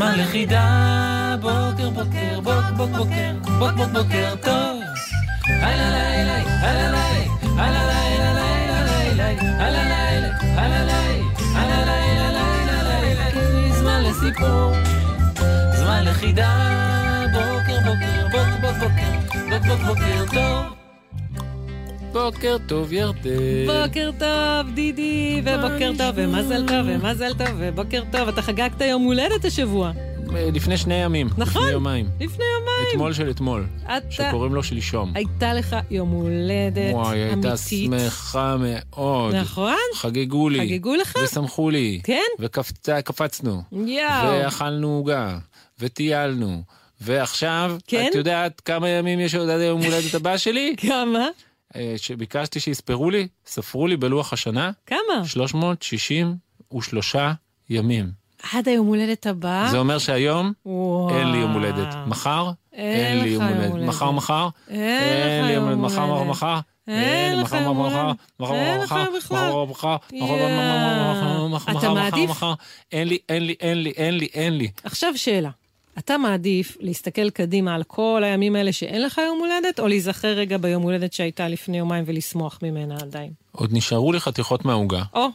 זמן לחידה. בוקר, בוקר, בוק, בוק, בוקר, בוק, בוק, בוקר טוב. הלא לילה, הלא לילה, הלא לילה, לילה, לילה, הלא לילה, הלא לילה, הלא לילה, לילה, לילה, זמן לסיפור. זמן לחידה, בוקר בוקר, בוק בוק בוקר, בוק בוק בוקר טוב. בוקר טוב ירדן. בוקר טוב, דידי, ובוקר טוב, ומזל טוב, ומזל טוב, ובוקר טוב. אתה חגגת יום הולדת השבוע. אה, לפני שני ימים. נכון. לפני יומיים. לפני יומיים. אתמול של אתמול. אתה... שקוראים לו שלשום. הייתה לך יום הולדת וואי, היא הייתה אמיתית. שמחה מאוד. נכון? חגגו לי. חגגו לך? ושמחו לי. כן? וקפצנו. יואו. ואכלנו עוגה. וטיילנו. ועכשיו, כן? את יודעת כמה ימים יש עוד עד היום הולדת הבא שלי? כמה? אה, שביקשתי שיספרו לי, ספרו לי בלוח השנה, כמה? 363 ימים. עד היום הולדת הבא. זה אומר שהיום וואו. אין לי יום הולדת. מחר, אין אין לי לך יום הולדת. הולדת. מחר, מחר, אין לך לי יום מחר, מחר, הולדת. מחר. אין לך מחר, יום מחר, הולדת. מחר, אין לך מחר, בכלל. מחר, מחר, מחר. מחר, אתה מחר, מעדיף? מחר. אין לי, אין לי, אין לי, אין לי, אין לי. עכשיו שאלה. אתה מעדיף להסתכל קדימה על כל הימים האלה שאין לך יום הולדת, או להיזכר רגע ביום הולדת שהייתה לפני יומיים ולשמוח ממנה עדיין? עוד נשארו לי חתיכות מהעוגה, או,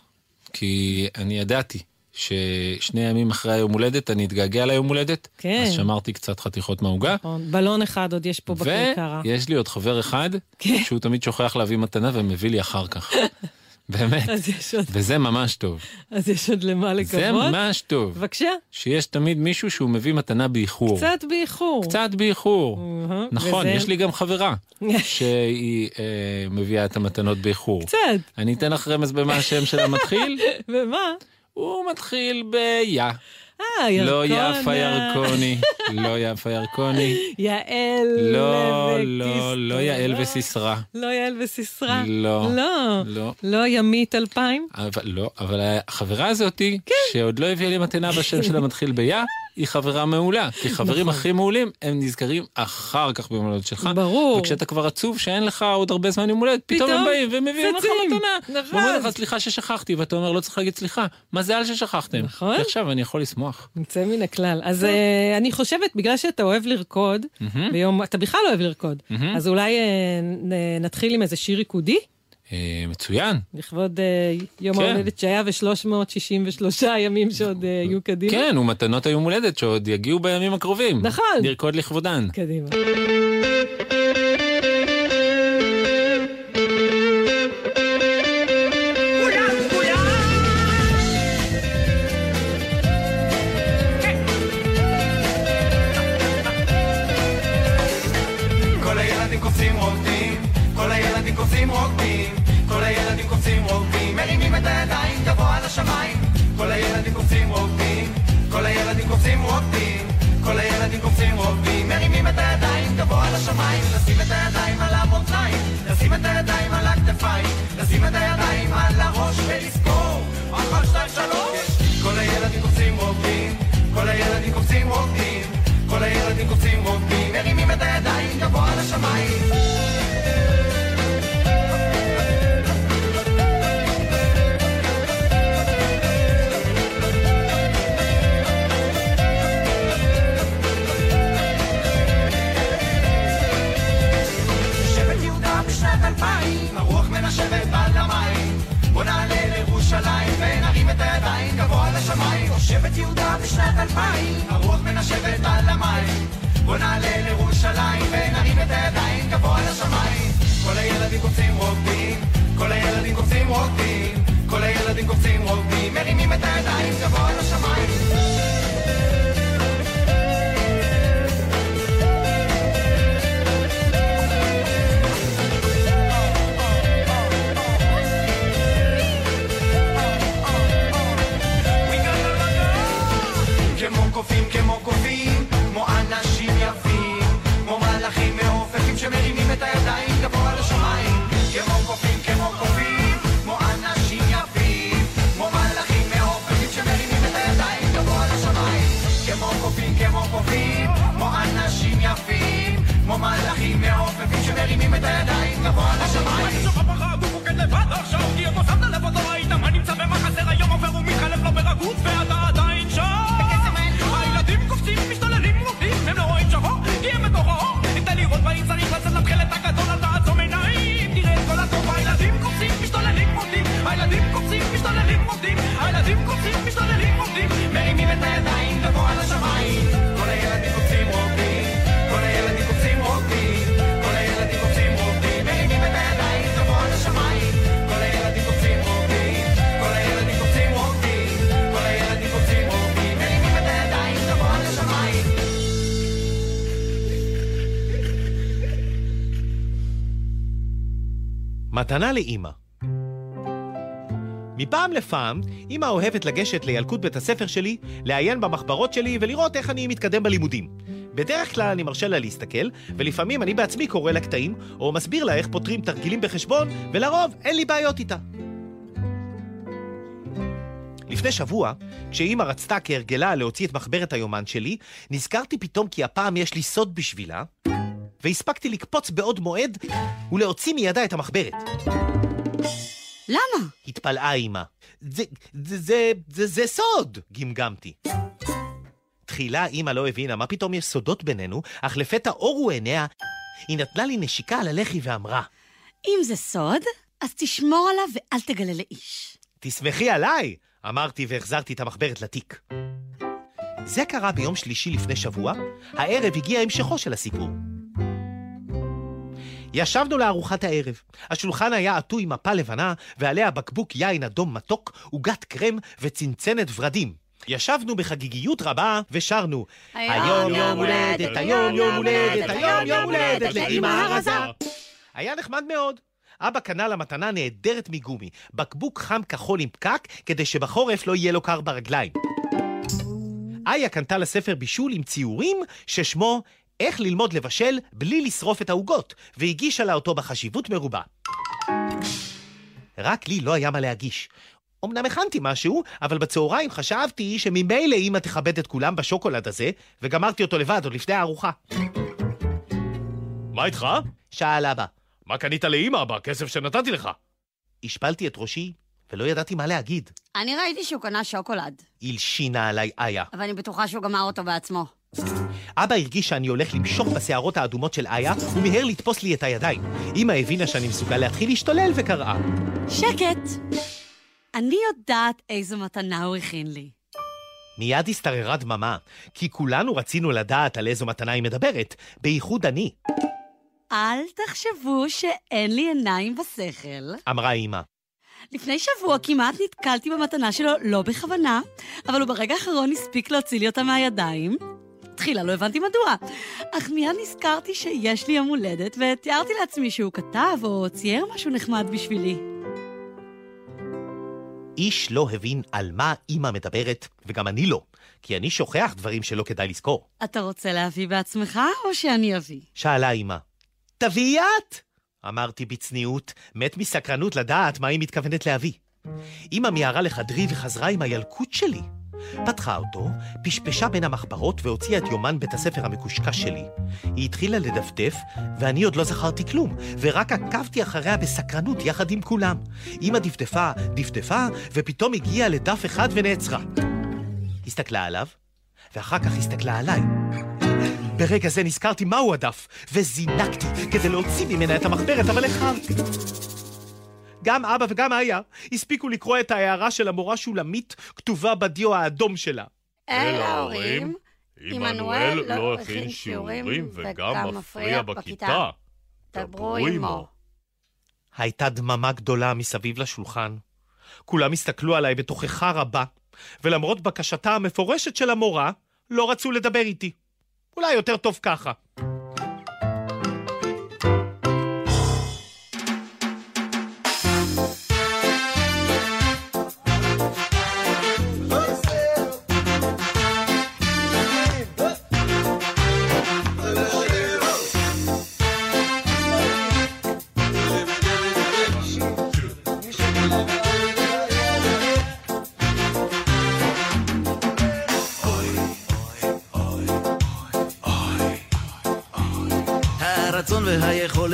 כי אני ידעתי ששני ימים אחרי היום הולדת אני אתגעגע ליום הולדת, כן. אז שמרתי קצת חתיכות מהעוגה. נכון, בלון אחד עוד יש פה בכרכרה. ויש לי עוד חבר אחד, כן. שהוא תמיד שוכח להביא מתנה ומביא לי אחר כך. באמת. אז יש עוד- וזה ממש טוב. אז יש עוד למה לקוות. זה ממש טוב. בבקשה, שיש תמיד מישהו שהוא מביא מתנה באיחור. קצת באיחור. קצת באיחור. נכון, וזה- יש לי גם חברה שהיא אה, מביאה את המתנות באיחור. קצת, אני אתן לך רמז במה השם שלה מתחיל. ומה? הוא מתחיל ביה. אה, ירקונה. לא יפה ירקוני, לא יפה ירקוני. יעל לא. לא, לא יעל וסיסרא. לא יעל וסיסרא. לא. לא. לא. לא ימית אלפיים? לא, אבל החברה הזאתי, שעוד לא הביאה לי מתנה בשם שלה מתחיל ביה, היא חברה מעולה. כי חברים הכי מעולים, הם נזכרים אחר כך ביום הולדת שלך. ברור. וכשאתה כבר עצוב שאין לך עוד הרבה זמן יום הולדת, פתאום פתאום הם באים ומביאים לך. מתנה. נכון. ואומרים לך, סליחה ששכחתי, ואתה אומר, לא צריך להגיד סליחה. מזל ששכחתם. נכון. עכשיו אני יכול לשמוח. יוצא מן הכלל. אז אה, אני חושבת, בגלל שאתה אוהב לרקוד, ביום, אתה בכלל לא אוהב לרקוד, אז אולי נ- נתחיל עם איזה שיר ריקודי, מצוין. לכבוד אה, יום כן. ההולדת שהיה ו-363 ימים שעוד אה, יהיו קדימה. כן, ומתנות היום הולדת שעוד יגיעו בימים הקרובים. נכון. נרקוד לכבודן. קדימה. כל הילדים קופצים רוקדים, כל הילדים קופצים רוקדים, כל הילדים קופצים רוקדים, מרימים את הידיים גבוה לשמיים. כל הילדים קופצים רוקדים, כל הילדים קופצים רוקדים, כל הילדים קופצים רוקדים, מרימים את הידיים גבוה לשמיים. לשים את הידיים על המותניים, לשים את הידיים על הכתפיים, לשים את הידיים על הראש ולספור. אחת, שתיים, שלוש. כל הילדים קופצים רוקדים, כל הילדים קופצים רוקדים, כל הילדים קופצים רוקדים, מרימים את הידיים גבוה לשמיים. לשמיים. שבט יהודה בשנת אלפיים, הרוח מנשבת על המים. בוא נעלה לירושלים ונרים את הידיים גבוה לשמיים. כל הילדים קופצים רוקדים, כל הילדים קופצים רוקדים, כל הילדים קופצים רוקדים, מרימים את הידיים גבוה לשמיים. כמו קופים, כמו קופים, כמו אנשים יפים, כמו מלאכים מעופפים שמרימים את הידיים גבוה לשמיים, כמו קופים, כמו קופים, כמו אנשים יפים, כמו מלאכים מעופפים שמרימים את הידיים גבוה לשמיים, כמו קופים, כמו קופים, כמו אנשים יפים, כמו מלאכים מעופפים שמרימים את הידיים מתנה לאימא. מפעם לפעם, אימא אוהבת לגשת לילקוט בית הספר שלי, לעיין במחברות שלי ולראות איך אני מתקדם בלימודים. בדרך כלל אני מרשה לה להסתכל, ולפעמים אני בעצמי קורא לה קטעים, או מסביר לה איך פותרים תרגילים בחשבון, ולרוב אין לי בעיות איתה. לפני שבוע, כשאימא רצתה כהרגלה להוציא את מחברת היומן שלי, נזכרתי פתאום כי הפעם יש לי סוד בשבילה, והספקתי לקפוץ בעוד מועד ולהוציא מידה את המחברת. למה? התפלאה אמא. זה, זה, זה, זה, זה סוד! גמגמתי. תחילה אמא לא הבינה מה פתאום יש סודות בינינו, אך לפתע אורו עיניה, היא נתנה לי נשיקה על הלחי ואמרה, אם זה סוד, אז תשמור עליו ואל תגלה לאיש. תסמכי עליי! אמרתי והחזרתי את המחברת לתיק. זה קרה ביום שלישי לפני שבוע, הערב הגיע המשכו של הסיפור. ישבנו לארוחת הערב. השולחן היה עטוי מפה לבנה, ועליה בקבוק יין אדום מתוק, עוגת קרם וצנצנת ורדים. ישבנו בחגיגיות רבה ושרנו היום יום הולדת, היום יום הולדת, היום יום הולדת לאמא הרזה. היה נחמד מאוד. אבא קנה לה מתנה נהדרת מגומי, בקבוק חם כחול עם פקק, כדי שבחורף לא יהיה לו קר ברגליים. איה קנתה לה ספר בישול עם ציורים ששמו איך ללמוד לבשל בלי לשרוף את העוגות, והגישה לה אותו בחשיבות מרובה. רק לי לא היה מה להגיש. אמנם הכנתי משהו, אבל בצהריים חשבתי שממילא אמא תכבד את כולם בשוקולד הזה, וגמרתי אותו לבד עוד לפני הארוחה. מה איתך? שאל אבא. מה קנית לאמא בכסף שנתתי לך? השפלתי את ראשי, ולא ידעתי מה להגיד. אני ראיתי שהוא קנה שוקולד, הלשינה עליי איה. אבל אני בטוחה שהוא גמר אותו בעצמו. אבא הרגיש שאני הולך למשוך בשערות האדומות של איה, ומיהר לתפוס לי את הידיים. אמא הבינה שאני מסוגל להתחיל להשתולל וקראה. שקט! אני יודעת איזו מתנה הוא הכין לי. מיד השתררה דממה, כי כולנו רצינו לדעת על איזו מתנה היא מדברת, בייחוד אני, אל תחשבו שאין לי עיניים בשכל. אמרה אמא. לפני שבוע כמעט נתקלתי במתנה שלו לא בכוונה, אבל הוא ברגע האחרון הספיק להוציא לי אותה מהידיים. תחילה לא הבנתי מדוע, אך מיד נזכרתי שיש לי יום הולדת, ותיארתי לעצמי שהוא כתב או צייר משהו נחמד בשבילי. איש לא הבין על מה אמא מדברת, וגם אני לא, כי אני שוכח דברים שלא כדאי לזכור. אתה רוצה להביא בעצמך, או שאני אביא? שאלה אמא. תביאי את! אמרתי בצניעות, מת מסקרנות לדעת מה היא מתכוונת להביא. אמא מיהרה לחדרי וחזרה עם הילקוט שלי. פתחה אותו, פשפשה בין המחברות והוציאה את יומן בית הספר המקושקש שלי. היא התחילה לדפדף, ואני עוד לא זכרתי כלום, ורק עקבתי אחריה בסקרנות יחד עם כולם. אמא דפדפה, דפדפה, ופתאום הגיעה לדף אחד ונעצרה. הסתכלה עליו, ואחר כך הסתכלה עליי. ברגע זה נזכרתי מהו הדף, וזינקתי כדי להוציא ממנה את המחברת, אבל איחרתי. גם אבא וגם איה הספיקו לקרוא את ההערה של המורה שולמית כתובה בדיו האדום שלה. אל ההורים, עמנואל לא הכין שיעורים וגם מפריע בכיתה. דברו עמו. הייתה דממה גדולה מסביב לשולחן. כולם הסתכלו עליי בתוכחה רבה, ולמרות בקשתה המפורשת של המורה, לא רצו לדבר איתי. אולי יותר טוב ככה.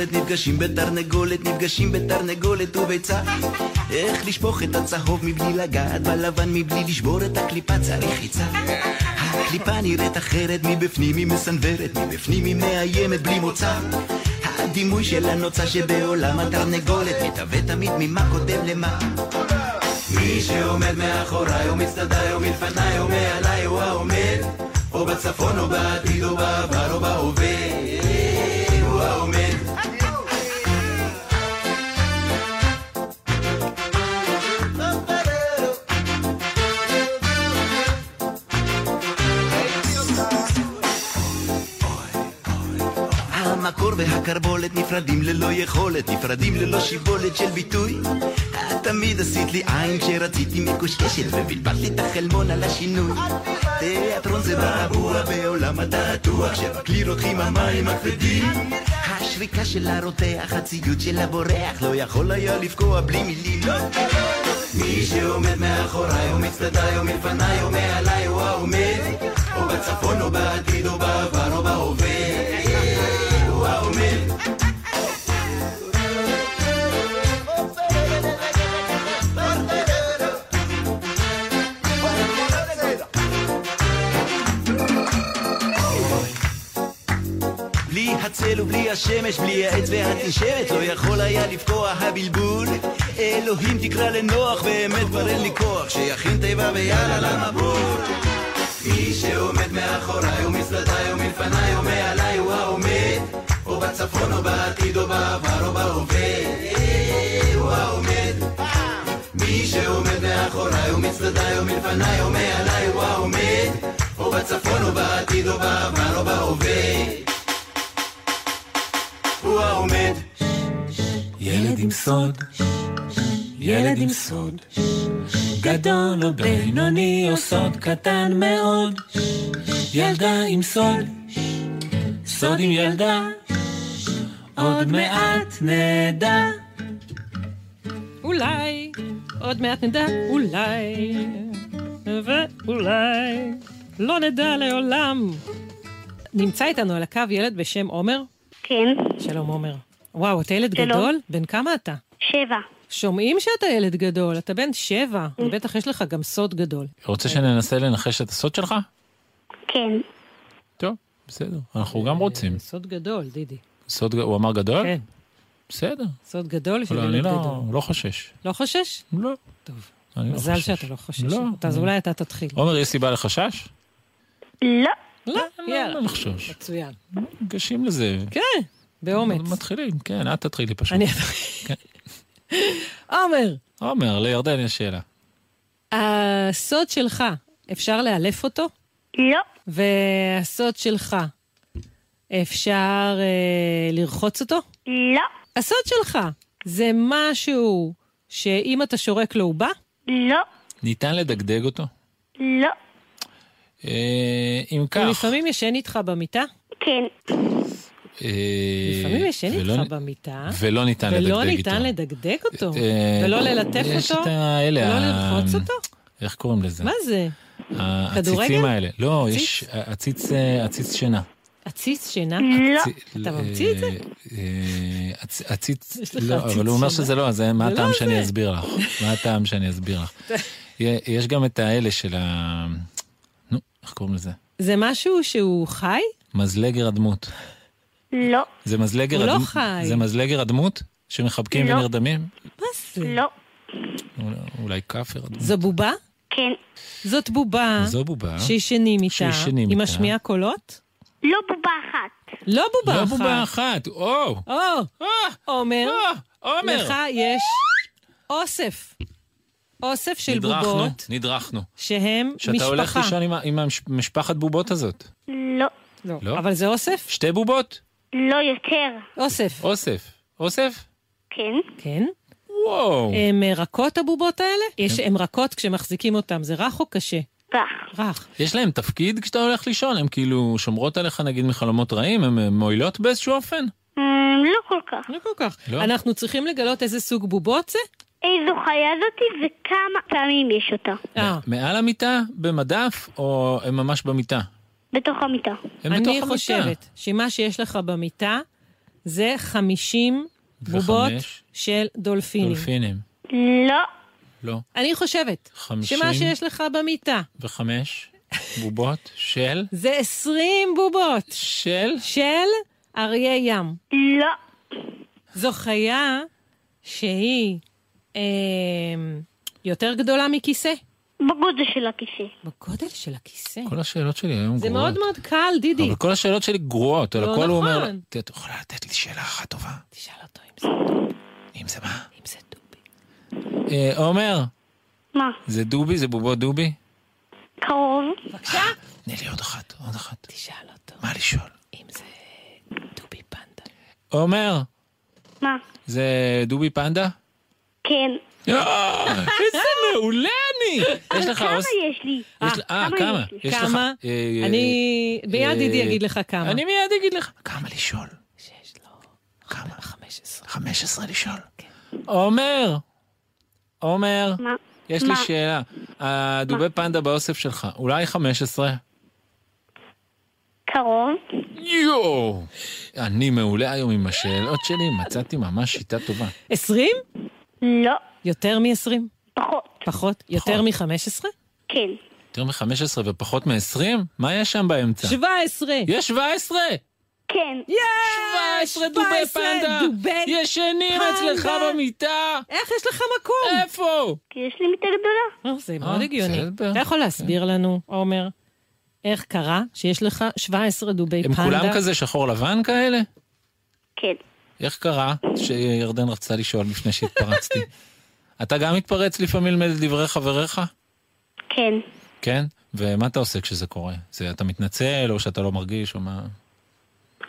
והיכולת נפגשים בתרנגולת, נפגשים בתרנגולת וביצה. איך לשפוך את הצהוב מבלי לגעת בלבן, מבלי לשבור את הקליפה צריך חיצה. הקליפה נראית אחרת מבפנים, היא מסנוורת, מבפנים היא מאיימת בלי מוצא. הדימוי של הנוצה שבעולם התרנגולת מתהווה תמיד ממה קודם למה. מי שעומד מאחוריי או מצדדיי או מלפניי או מעליי הוא העומד או בצפון או בעתיד או בעבר או בהווה המקור והקרבולת נפרדים ללא יכולת, נפרדים ללא שיבולת של ביטוי. את תמיד עשית לי עין כשרציתי מקושקשת, ובלבלת לי את החלמון על השינוי. תיאטרון זה בעבוע בעולם התעתוע, שבכלי רותחים המים הכבדים. השריקה של הרותח, הציוד של הבורח, לא יכול היה לפגוע בלי מילים. מי שעומד מאחוריי או מצדדיי או מלפניי או מעליי הוא העומד, או בצפון או בעתיד או בעבר או בהווה. הצל ובלי השמש, בלי העץ והתנשמת, לא יכול היה לפקוע הבלבול. אלוהים תקרא לנוח, באמת כבר אין לי כוח, שיכין תיבה ויאללה למבול. מי שעומד מאחוריי ומצדדיי ומלפניי ומעליי הוא העומד, או בצפון או בעתיד או בעבר או בהווה. הוא העומד. מי שעומד מאחוריי ומצדדיי ומלפניי ומעליי הוא העומד, או בצפון או בעתיד או בעבר או בהווה. הוא העומד. ילד עם סוד, ילד עם סוד, גדול או בינוני או סוד קטן מאוד, ילדה עם סוד, סוד עם ילדה, עוד מעט נדע. אולי, עוד מעט נדע, אולי, ואולי, לא נדע לעולם. נמצא איתנו על הקו ילד בשם עומר. כן, שלום עומר. וואו, אתה ילד שלום. גדול? בן כמה אתה? שבע. שומעים שאתה ילד גדול, אתה בן שבע, ובטח יש לך גם סוד גדול. רוצה שננסה לנחש את הסוד שלך? כן, טוב, בסדר, אנחנו גם רוצים. סוד גדול, דידי. סוד, הוא אמר גדול? כן, בסדר. סוד גדול של לא, אני ילד לא, גדול. לא חושש. לא חושש? לא. טוב. אני לא מזל. שאתה לא חושש. לא. אז אולי אתה תתחיל. עומר, יש סיבה לחשש? לא, לא, יאללה. לא לחשוש. מצוין. ניגשים לזה. כן, באומץ. מתחילים, כן, את תתחילי פשוט. אני... כן. עומר, עומר, לירדן יש שאלה. הסוד שלך, אפשר לאלף אותו? לא, והסוד שלך, אפשר אה, לרחוץ אותו? לא, הסוד שלך, זה משהו שאם אתה שורק לו הוא בא? לא, ניתן לדגדג אותו? לא, אה, אם כך... הוא לפעמים ישן איתך במיטה? כן, אה, לפעמים ישן ולא- איתך במיטה, ולא ניתן לדגדג ולא איתו. ניתן לדגדג אותו, אה, ולא ללטף יש אותו, את האלה, ולא לרחוץ אותו? איך קוראים לזה? מה זה? הציצים? האלה. לא? יש עציץ, אה, שינה. עציץ שינה? לא, אתה ממציא את זה? אה, עצ- עציץ, לא, אבל הוא אומר. שזה לא, אז זה- מה זה הטעם לא שאני. אסביר לך? מה הטעם שאני אסביר לך? יש גם את האלה של ה... איך קוראים לזה? זה משהו שהוא חי? מזלגר הדמות. לא, זה מזלגר הוא לא הדמות? חי. זה מזלגר הדמות? שמחבקים לא. ונרדמים? מה זה? לא, אולי- אולי כאפר הדמות. זו בובה? כן, זאת בובה זו בובה. שישנים איתה. שישנים היא איתה. משמיעה קולות? לא בובה אחת. לא בובה לא אחת. בובה אחת, או! או, אה, עומר, אה, עומר! לך יש אוסף. אוסף של נדרכנו, בובות נדרכנו. שהם שאתה הולך משפחה. לישון עם עם המשפחת בובות הזאת. לא, לא. לא? אבל זה אוסף? שתי בובות? לא יותר. אוסף. אוסף. אוסף? כן, כן. וואו. הן אה, רכות הבובות האלה? יש, הן רכות כשמחזיקים אותן, זה רך או קשה? רך. רך. יש להם תפקיד כשאתה הולך לישון? הן כאילו שומרות עליך נגיד מחלומות רעים? הן אה, מועילות באיזשהו אופן? אמ, לא כל כך. לא כל כך. לא? אנחנו צריכים לגלות איזה סוג בובות זה? איזו חיה זאתי וכמה פעמים יש אותה. אה, מעל המיטה? במדף? או הם ממש במיטה? בתוך המיטה. הם בתוך אני המיטה. חושבת שמה שיש לך במיטה זה 50 בובות? של דולפינים. דולפינים. לא. לא. אני חושבת חמישים. שמה שיש לך במיטה וחמש בובות של? זה 20 בובות של? של אריה ים. לא. זו חיה שהיא אה, יותר גדולה מכיסא. בגודל של הכיסא. בגודל של הכיסא. כל השאלות שלי היום זה גרועות. מאוד מאוד קל, דידי. אבל כל השאלות שלי גרועות, על לא הכל הוא אומר... נכון. "ת- את יכולה לתת לי שאלה אחת טובה? תשאל אותו אם זה דובי. אם זה מה? אם זה דובי. אה, עומר, מה? זה דובי? זה בובות דובי? קרוב. בבקשה. תני לי עוד אחת, עוד אחת. תשאל אותו מה לשאול? אם זה דובי פנדה. עומר, מה? זה דובי פנדה? כן. אה, איזה מעולה אני! יש לך כמה אוס... יש לי? יש אה, כמה כמה? יש לי? יש לך- כמה? אה, אה, אני... מיד אה, דידי יגיד לך כמה. אני מיד אגיד לך. כמה לשאול? שיש לו כמה? 15. 15 לשאול. עומר! עומר, מה? יש לי? שאלה. הדובי פנדה באוסף שלך, אולי 15? קרוב. יואו! אני מעולה היום עם השאלות שלי, מצאתי ממש שיטה טובה. 20? לא. יותר מ-20? פחות. פחות? יותר מ-15? כן. יותר מ-15 ופחות מ-20? מה יש שם באמצע? 17! יש 17! כן. 17 דובי 17 פנדה! דובי ישנים. אצלך במיטה! איך יש לך מקום? איפה? כי יש לי מיטה גדולה. אה, זה מאוד אה, הגיוני. בסדר. אתה יכול להסביר לנו, עומר, איך קרה שיש לך 17 דובי הם פנדה? כולם כזה שחור לבן כאלה? כן. איך קרה שירדן רצתה לשאול לפני שהתפרצתי? אתה גם מתפרץ לפעמים לדברי חבריך? כן. כן? ומה אתה עושה כשזה קורה? זה אתה מתנצל או שאתה לא מרגיש או מה?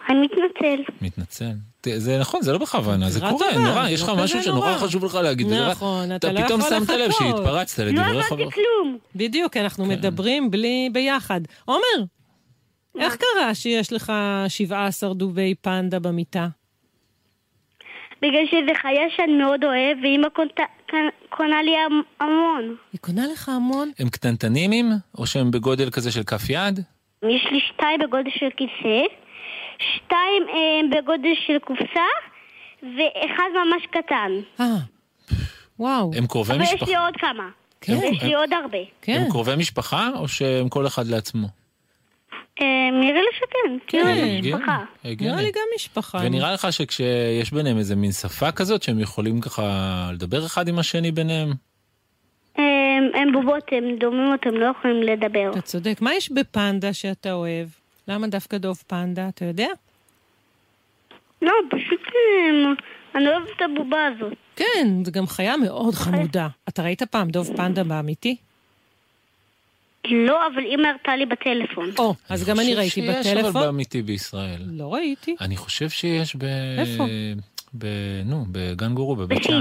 אני מתנצל. מתנצל. זה נכון, זה לא בכוונה, זה קורה, טובה, נורא, יש לא לך משהו שנורא נורא. חשוב לך להגיד. נכון, אתה אתה לא פתאום יכול שמת לב לחכות. שהתפרצת לא לדברי הבנתי חברך. כלום. בדיוק, אנחנו כן. מדברים בלי ביחד. עומר, איך קרה שיש לך 17 דובי פנדה במיטה? בגלל שזה חיה שאני מאוד אוהב, ואמא קונתה- קונה לי המ- המון. היא קונה לך המון? הם קטנטנים או שהם בגודל כזה של כף יד? יש לי שתיים בגודל של כיסא, שתיים אה, בגודל של קופסה, ואחד ממש קטן. אה, וואו. הם קרובי אבל יש משפחה? לי עוד כמה. כן, יש לי עוד הרבה. כן. הם קרובי משפחה או שהם כל אחד לעצמו? אה, נראה לי שכן. כאילו כן. הגיוני, משפחה. נראה לי גם משפחה. ונראה לך שכשיש ביניהם איזה מין שפה כזאת שהם יכולים ככה לדבר אחד עם השני ביניהם? אה, הם בובות, הם דומים אותם, לא יכולים לדבר. אתה צודק. מה יש בפנדה שאתה אוהב? למה דווקא דוב פנדה? אתה יודע? לא, פשוט אה, אני אוהבת את הבובה הזאת. כן, זו גם חיה מאוד חמודה. אתה ראית פעם דוב פנדה באמיתי? לא, אבל אמא הראתה לי בטלפון. או, אז גם אני ראיתי חושב שיש אבל בטלפון. באמיתי בישראל. לא ראיתי. אני חושב שיש ב... איפה? ב... נו, בגן גורו בבית. שאן.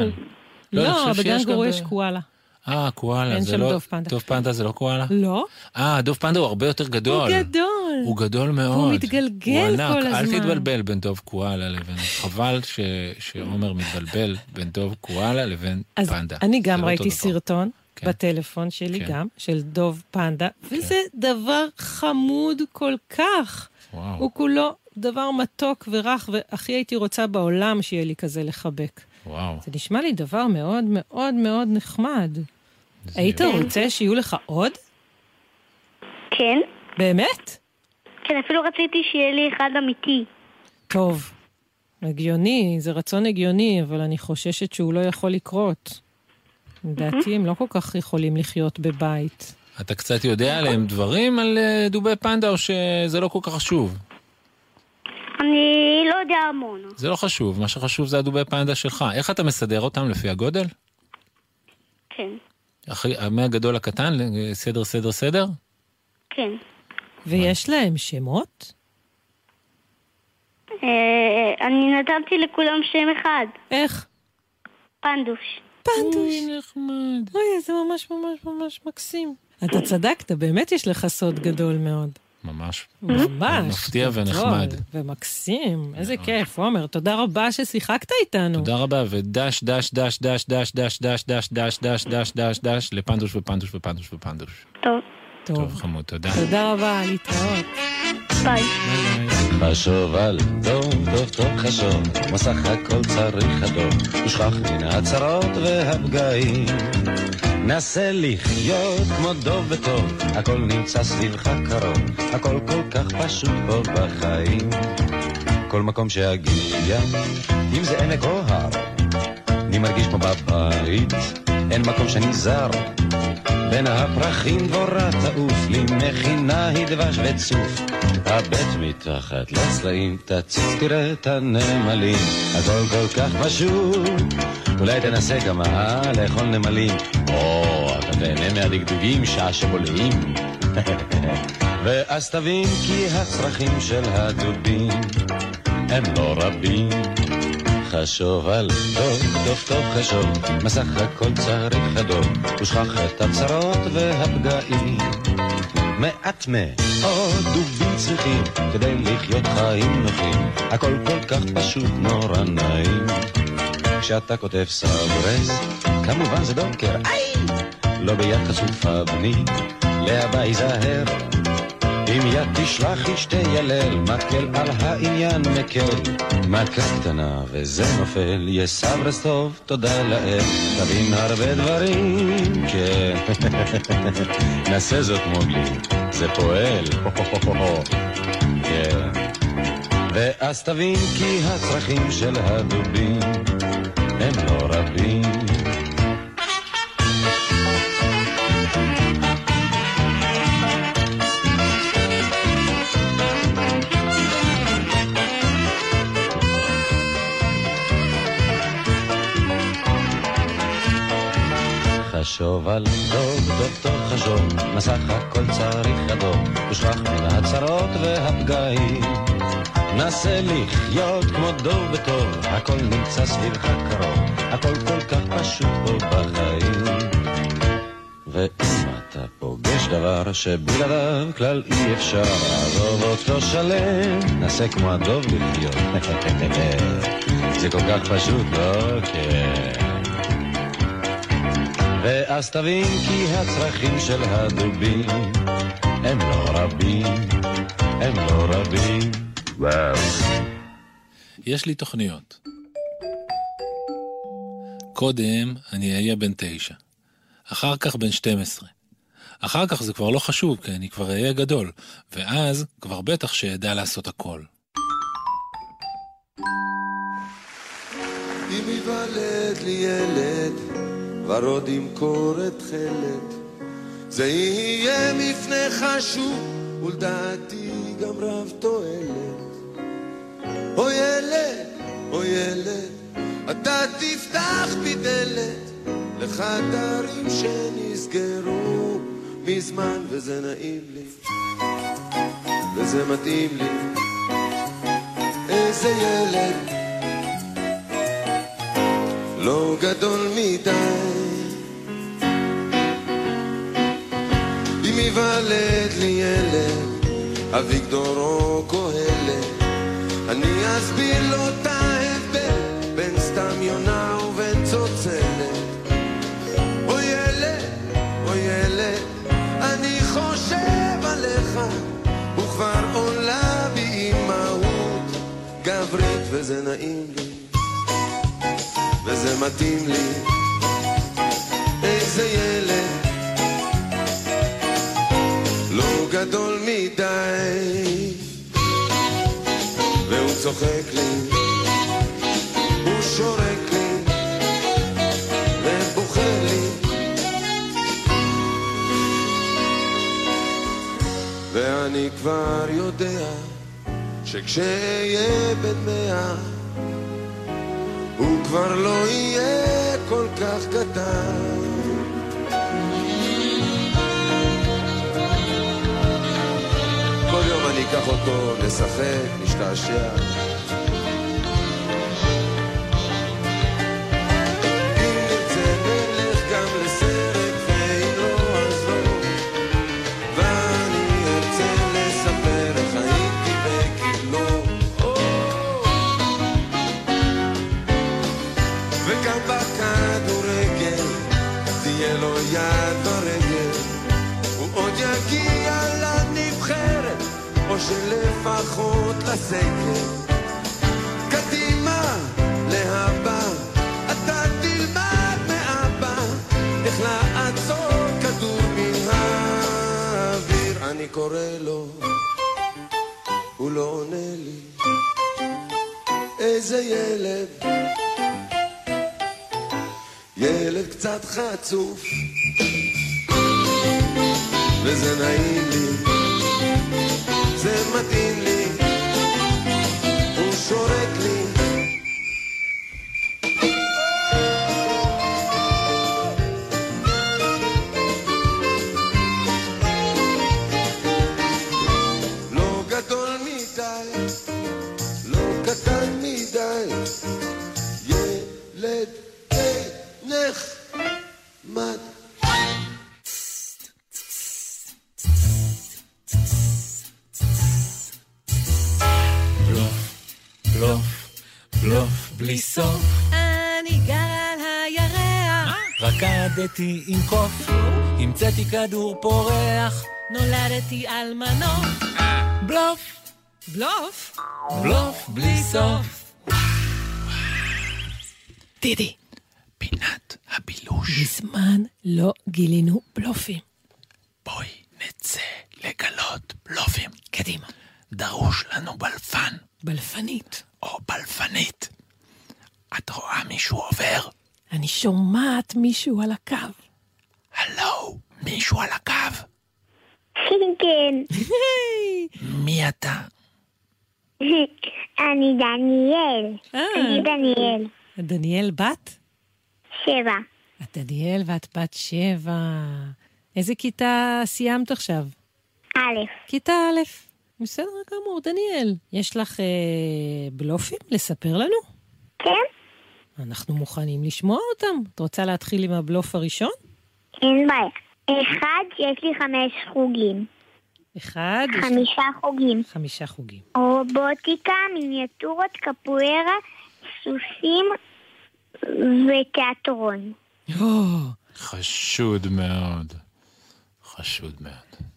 לא, אני לא, בגן גורו יש קואלה. אה, קואלה, אין זה שם לא... דוב פנדה. דוב פנדה זה לא קואלה? לא? אה, דוב פנדה הוא הרבה יותר גדול. הוא גדול. הוא גדול מאוד. הוא מתגלגל הוא ענק. כל אל הזמן. תתבלבל בין דוב קואלה לבין... חבל ש... שעומר מתבלבל בין דוב קואלה לבין אז פנדה. אני גם לא ראיתי. סרטון כן. בטלפון שלי כן. גם, של דוב פנדה, וזה דבר חמוד כל כך. וואו. הוא כולו דבר מתוק ורך, והכי הייתי רוצה בעולם שיהיה לי כזה לחבק. וואו. זה נשמע לי דבר מאוד מאוד מאוד נחמד. זה- היית רוצה שיהיו לך עוד? כן? באמת? כן, אפילו רציתי שיהיה לי אחד אמיתי. טוב, הגיוני, זה רצון הגיוני, אבל אני חוששת שהוא לא יכול לקרות. לדעתי הם לא כל כך יכולים לחיות בבית. אתה קצת יודע עליהם דברים על אה, דובי פנדה, או שזה לא כל כך חשוב? אני לא יודע המון. זה לא חשוב, מה שחשוב זה הדובי פנדה שלך. איך אתה מסדר אותם לפי הגודל? כן, אחרי, מהגדול לקטן, אה, סדר, סדר, סדר? כן. ויש להם שמות? אה, אני נתתי לכולם שם אחד. איך? פנדוש. פנדוש. אוי, נחמד. אוי, זה ממש ממש ממש מקסים. אתה צדקת, באמת יש לך סוד גדול מאוד. ממש. ממש. מפתיע ונחמד. ומקסים, איזה כיף. עומר, תודה רבה ששיחקת איתנו. תודה רבה, ודש, דש, דש, דש, דש, דש, דש, דש, דש, דש, דש, דש, דש לפנדוש ופנדוש ופנדוש ופנדוש. טוב. טוב. טוב, חמוד, תודה. תודה רבה, להתראות. ביי. חשוב על טוב, טוב, טוב חשוב, מה סך הכל צריך הדוב, ושכח מן הצרות והפגעים. נסה לחיות כמו דוב וטוב, הכל נמצא סביבך קרוב, הכל כל כך פשוט פה בחיים. כל מקום שאגיע, אם זה עמק או הר, אני מרגיש כמו בבית, אין מקום שאני זר. בין הפרחים דבורה תעוף לי, מכינה היא דבש וצוף. הבט מתחת לצלעים, תציץ תראה את הנמלים, הכל כל כך פשוט. אולי תנסה גם אה, לאכול נמלים. או, אתה תהנה מהדגדוגים שעה שבולעים. ואז תבין כי הצרכים של הדובים הם לא רבים. חשוב על טוב, טוב, טוב חשוב, מה סך הכל צריך הדוב, ושכח את הצרות והפגעים. מעט מאוד דובים צריכים כדי לחיות חיים נוחים, הכל כל כך פשוט נורא נעים. כשאתה כותב סברס, כמובן זה דונקר, איי! לא ביד חשופה בני, ייזהר. יד תשלח ישתיילל, מקל על העניין מקל. מכה קטנה וזה נופל, יש סברס טוב, תודה לאל. תבין הרבה דברים, כן. נעשה זאת מוגלי, זה פועל. כן. ואז תבין כי הצרכים של הדובים הם לא רבים. חשוב על טוב, טוב חשוב, מסך הכל צריך הדוב, ושכח מן הצרות והפגעים. נסה לחיות כמו דוב וטוב, הכל נמצא סביבך קרוב, הכל כל כך פשוט פה בחיים. ואם אתה פוגש דבר שבלעדיו כלל אי אפשר, עזוב אותו שלם, נסה כמו הדוב לחיות. זה כל כך פשוט? כן. ואז תבין כי הצרכים של הדובים הם לא רבים, הם לא רבים. וואו. יש לי תוכניות. קודם אני אהיה בן תשע, אחר כך בן 12. אחר כך זה כבר לא חשוב, כי אני כבר אהיה גדול, ואז כבר בטח שאדע לעשות הכל. אם ייוולד לי ילד, ורוד ימכור את חלד, זה יהיה מפנה חשוב, ולדעתי גם רב תועלת. או ילד, או ילד, אתה תפתח בי דלת לחדרים שנסגרו מזמן, וזה נעים לי, וזה מתאים לי. איזה ילד לא גדול מדי. אם ייוולד לי ילד, אביגדור או קהלת, אני אסביר לו את ההבדל בין סתם יונה ובין צוצלת. או ילד, או ילד, אני חושב עליך, וכבר עולה בי אימהות גברית, וזה נעים לי. וזה מתאים לי. איזה ילד, לא גדול מדי, והוא צוחק לי, הוא שורק לי, ובוכה לי. ואני כבר יודע שכשאהיה בן מאה כבר לא יהיה כל כך קטן. כל יום אני אקח אותו לשחק, נשתעשע. וגם בכדורגל תהיה לו יד ברגל. הוא עוד יגיע לנבחרת, או שלפחות לסגל קדימה, להבא, אתה תלמד מאבא איך לעצור כדור מן האוויר. אני קורא לו, הוא לא עונה לי. איזה ילד ילד קצת חצוף, וזה נעים לי, זה מתאים לי, הוא שורק לי. רקדתי עם קוף, המצאתי כדור פורח. נולדתי על מנוף. בלוף, בלוף? בלוף בלי סוף. דידי. פינת הבילוש. מזמן לא גילינו בלופים. בואי נצא לגלות בלופים. קדימה. דרוש לנו בלפן בלפנית. או בלפנית. את רואה מישהו עובר? אני שומעת מישהו על הקו. הלו, מישהו על הקו? כן. מי אתה? אני דניאל. אני דניאל. דניאל בת? שבע. את דניאל ואת בת שבע. איזה כיתה סיימת עכשיו? א'. כיתה א'. בסדר גמור, דניאל. יש לך אה, בלופים לספר לנו? כן. אנחנו מוכנים לשמוע אותם. את רוצה להתחיל עם הבלוף הראשון? אין בעיה. אחד, יש לי חמש חוגים. אחד. יש חמישה חוגים. חמישה חוגים. רובוטיקה, מיניאטורות, קפוארה, סוסים ותיאטרון. חשוד מאוד. חשוד מאוד.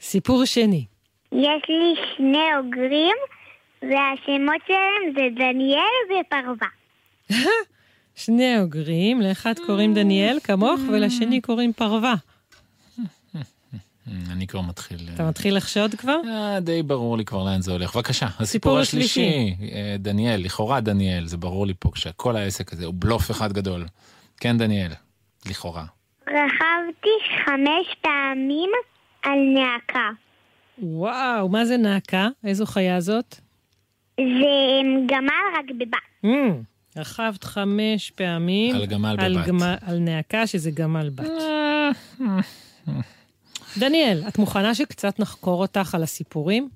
סיפור שני. יש לי שני אוגרים, והשמות שלהם זה דניאל ופרווה. שני אוגרים, לאחד קוראים דניאל כמוך ולשני קוראים פרווה. אני כבר מתחיל... אתה מתחיל לחשוד כבר? אה, די ברור לי כבר לאן זה הולך. בבקשה, הסיפור השלישי. אה, דניאל, לכאורה דניאל, זה ברור לי פה כשכל העסק הזה הוא בלוף אחד גדול. כן, דניאל, לכאורה. רכבתי חמש פעמים על נעקה. וואו, מה זה נעקה? איזו חיה זאת? זה גמל רק בבת. רכבת חמש פעמים על גמל על, בבת. גמל, על נעקה שזה גמל בת. דניאל, את מוכנה שקצת נחקור אותך על הסיפורים?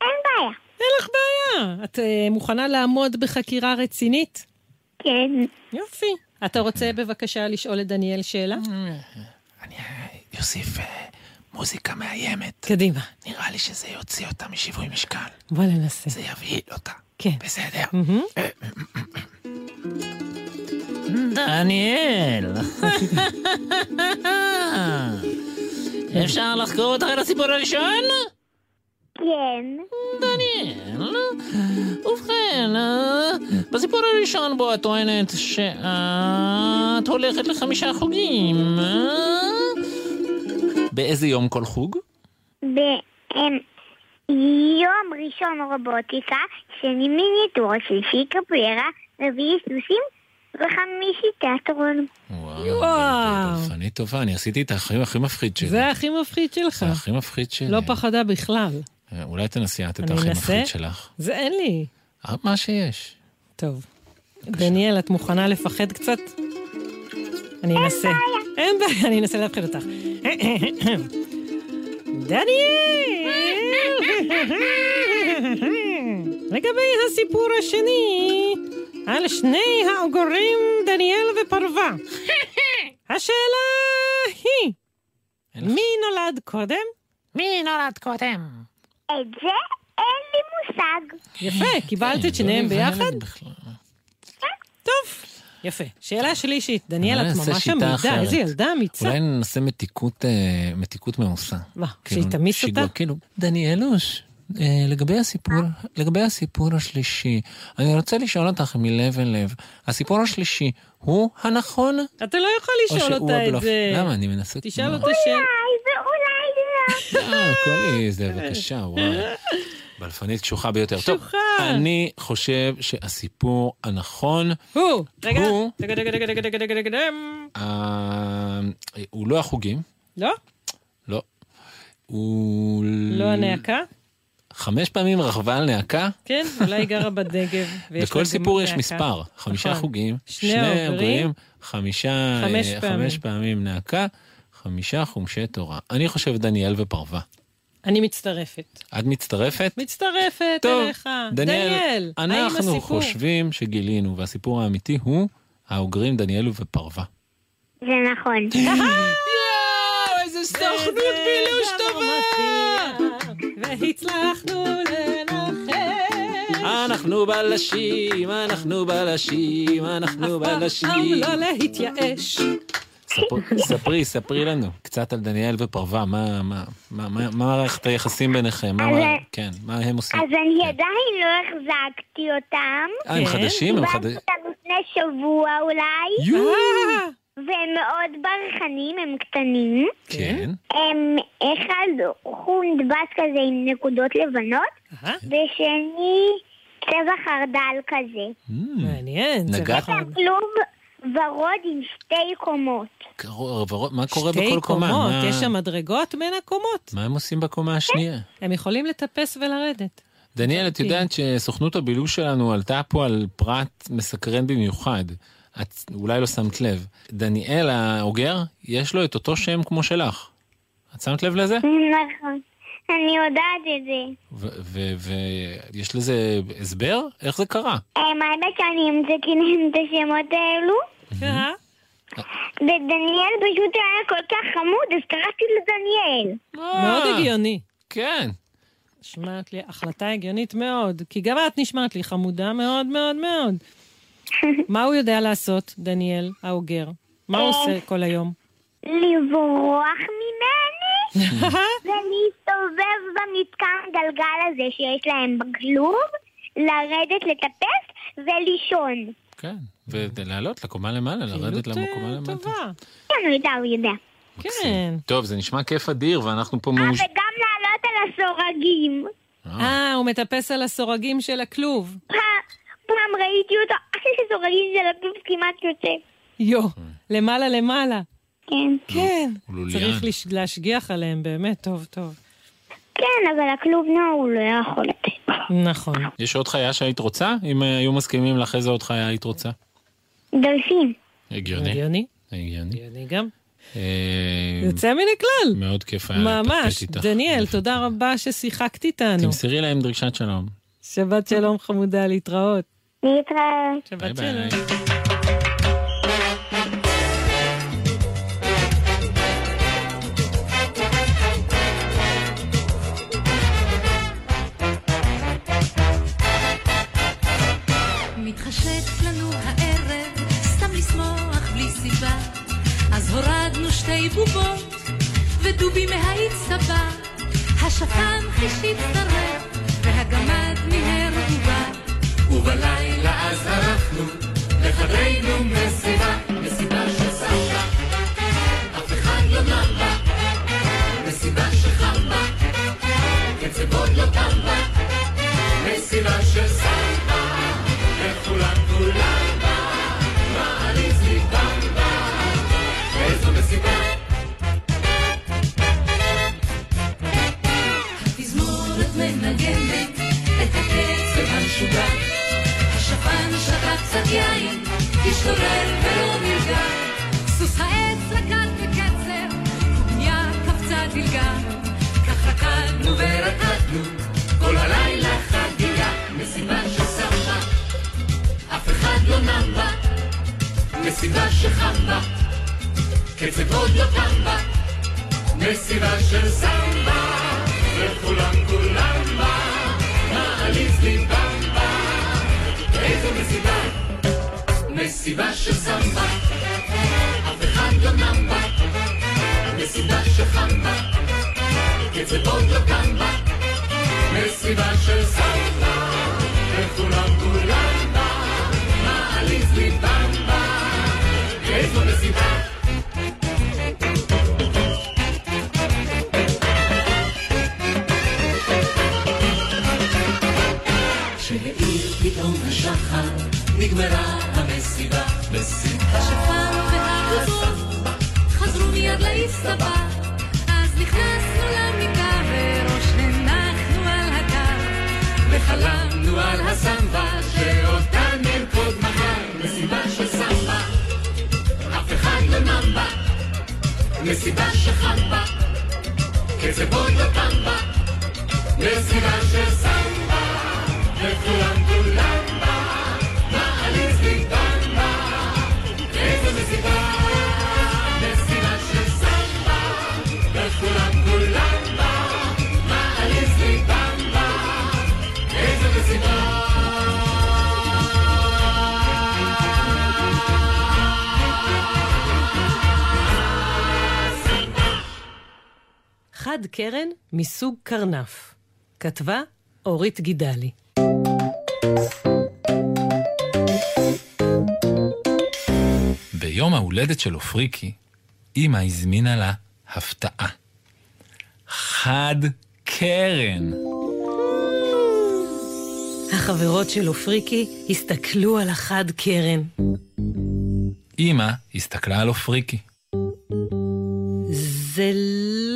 אין בעיה. אין לך בעיה. את uh, מוכנה לעמוד בחקירה רצינית? כן. יופי. אתה רוצה בבקשה לשאול את דניאל שאלה? יוסיף אה, מוזיקה מאיימת. קדימה. נראה לי שזה יוציא אותה משיווי משקל. בוא ננסה. זה יבהיל אותה. כן. בסדר. דניאל. אפשר לחקור אותך על הסיפור הראשון? כן. דניאל, ובכן, אה, בסיפור הראשון בו את טוענת שאת הולכת לחמישה חוגים. אה? באיזה יום כל חוג? ביום ראשון רובוטיקה, שני מיניאטורות, שלישי קפוארה, רביעי סוסים וחמישי תיאטרון. וואו. פנית טובה, אני עשיתי את הכי הכי מפחיד שלי. זה הכי מפחיד שלך. זה הכי מפחיד שלי. לא פחדה בכלל. אה, אולי תנסי את את הכי? מפחיד שלך. זה אין לי. אה, מה שיש. טוב. דניאל, את מוכנה לפחד קצת? אני אנסה. אין בעיה, אני אנסה להפחיד אותך. דניאל! לגבי הסיפור השני, על שני האוגרים דניאל ופרווה. השאלה היא, מי נולד קודם? מי נולד קודם? את זה אין לי מושג. יפה, קיבלת את שניהם ביחד? טוב, יפה. שאלה שלישית, דניאל, את ממש עמידה. איזה ילדה אמיצה. אולי ננסה מתיקות, אה, מתיקות מעושה. מה, כאילו, שהיא תמיס אותה? כאילו, דניאלוש, אה, לגבי הסיפור, לגבי הסיפור השלישי, אני רוצה לשאול אותך מלב אל לב, הסיפור השלישי הוא הנכון? אתה לא יכול או לשאול אותה את הבלוף? זה. למה? אני מנסה... תשאל אותה אולי שאלה. ואולי לא. אה, קולי, זה בבקשה, וואי. בלפנית קשוחה ביותר. טוב, קשוחה. אני חושב שהסיפור הנכון, הוא, רגע, הוא- רגע, רגע, רגע, רגע, רגע, רגע, רגע, אה, הוא לא החוגים, לא? לא. הוא... לא הנאקה? חמש פעמים רכבה על נאקה, כן, אולי היא גרה לה בכל סיפור יש. מספר. חמישה נכון. חוגים, שני עוברים, חמישה, חמש אה, פעמים. חמש פעמים נאקה, חמישה חומשי תורה. אני חושב דניאל ופרווה. אני מצטרפת. את מצטרפת? מצטרפת טוב, אליך. דניאל, אנחנו חושבים שגילינו, והסיפור האמיתי הוא האוגרים דניאל ופרווה. זה נכון. סוכנות בילוש טובה! והצלחנו לנחש. אנחנו בלשים, אנחנו בלשים, אנחנו פעם בלשים. לא להתייאש. ספר- ספרי, ספרי לנו קצת על דניאל ופרווה, מה- מערכת היחסים ביניכם? כן, מה הם עושים? אז אני עדיין לא החזקתי אותם. אה, הם כן. חדשים? הם חדשים? אותם לפני שבוע אולי, והם מאוד ברחנים, הם קטנים. כן. הם אחד חונדבס כזה עם נקודות לבנות, ושני צבע חרדל כזה. Mm, מעניין. נגעת? נכון. כלוב ורוד עם שתי קומות. ורוד, מה קורה שתי בכל קומה? קומות, מה- יש שם מדרגות בין הקומות. מה הם עושים בקומה השנייה? הם יכולים לטפס ולרדת. דניאל, את יודעת שסוכנות הבילוש שלנו עלתה פה על פרט מסקרן במיוחד. את אולי לא שמת לב. דניאל האוגר, יש לו את אותו שם כמו שלך. את שמת לב לזה? נכון. אני יודעת את זה. ויש לזה הסבר? איך זה קרה? אמ, האמת שאני המצאתי להם את השמות האלו, אה? ודניאל פשוט היה כל כך חמוד, אז קראתי לו דניאל. מאוד הגיוני. כן. נשמעת לי החלטה הגיונית מאוד, כי גם את נשמעת לי חמודה מאוד מאוד מאוד. מה הוא יודע לעשות, דניאל, האוגר? מה הוא עושה כל היום? לברוח ממני ולהסתובב במתקן גלגל הזה שיש להם בכלוב, לרדת לטפס ולישון. כן. ולעלות לקומה למעלה, לרדת פעילות, לקומה אה, למטה. טובה. כן, הוא יודע, הוא יודע. כן. טוב, זה נשמע כיף אדיר, ואנחנו פה אה. וגם לעלות על הסורגים. אה, הוא מטפס על הסורגים של הכלוב. פעם- פעם ראיתי אותו, על הסורגים של הכלוב כמעט יוצא. יו, למעלה למעלה. כן. כן. צריך לש- להשגיח עליהם, באמת, טוב, טוב. כן, אבל הכלוב נוער הוא לא יכול לתת. נכון. יש עוד חיה שהיית רוצה? אם אה, היו מסכימים לך איזה עוד חיה היית רוצה? דולפין. הגיוני. הגיוני. הגיוני. הגיוני גם. אה, יוצא מן הכלל. מאוד כיף היה ממש. דניאל, תודה רבה ששיחקת איתנו. תמסרי להם דרישת שלום. שבת שלום חמודה, להתראות. להתראות. שבת. שלום. מתחשק לנו הערב, סתם לשמוח בלי סיבה. אז הורדנו שתי בובות, ודובי מהאיץ סבא. השפן חישית שרף, והגמד מיהר. ובלילה אז מסיבה שחם בה, קצב עוד לא קם בה. מסיבה של סמבה, וכולם כולם חד קרן מסוג קרנף. כתבה אורית גידלי. ביום ההולדת של אופריקי, אמא הזמינה לה הפתעה. חד קרן. החברות של אופריקי הסתכלו על החד קרן. אמא הסתכלה על אופריקי.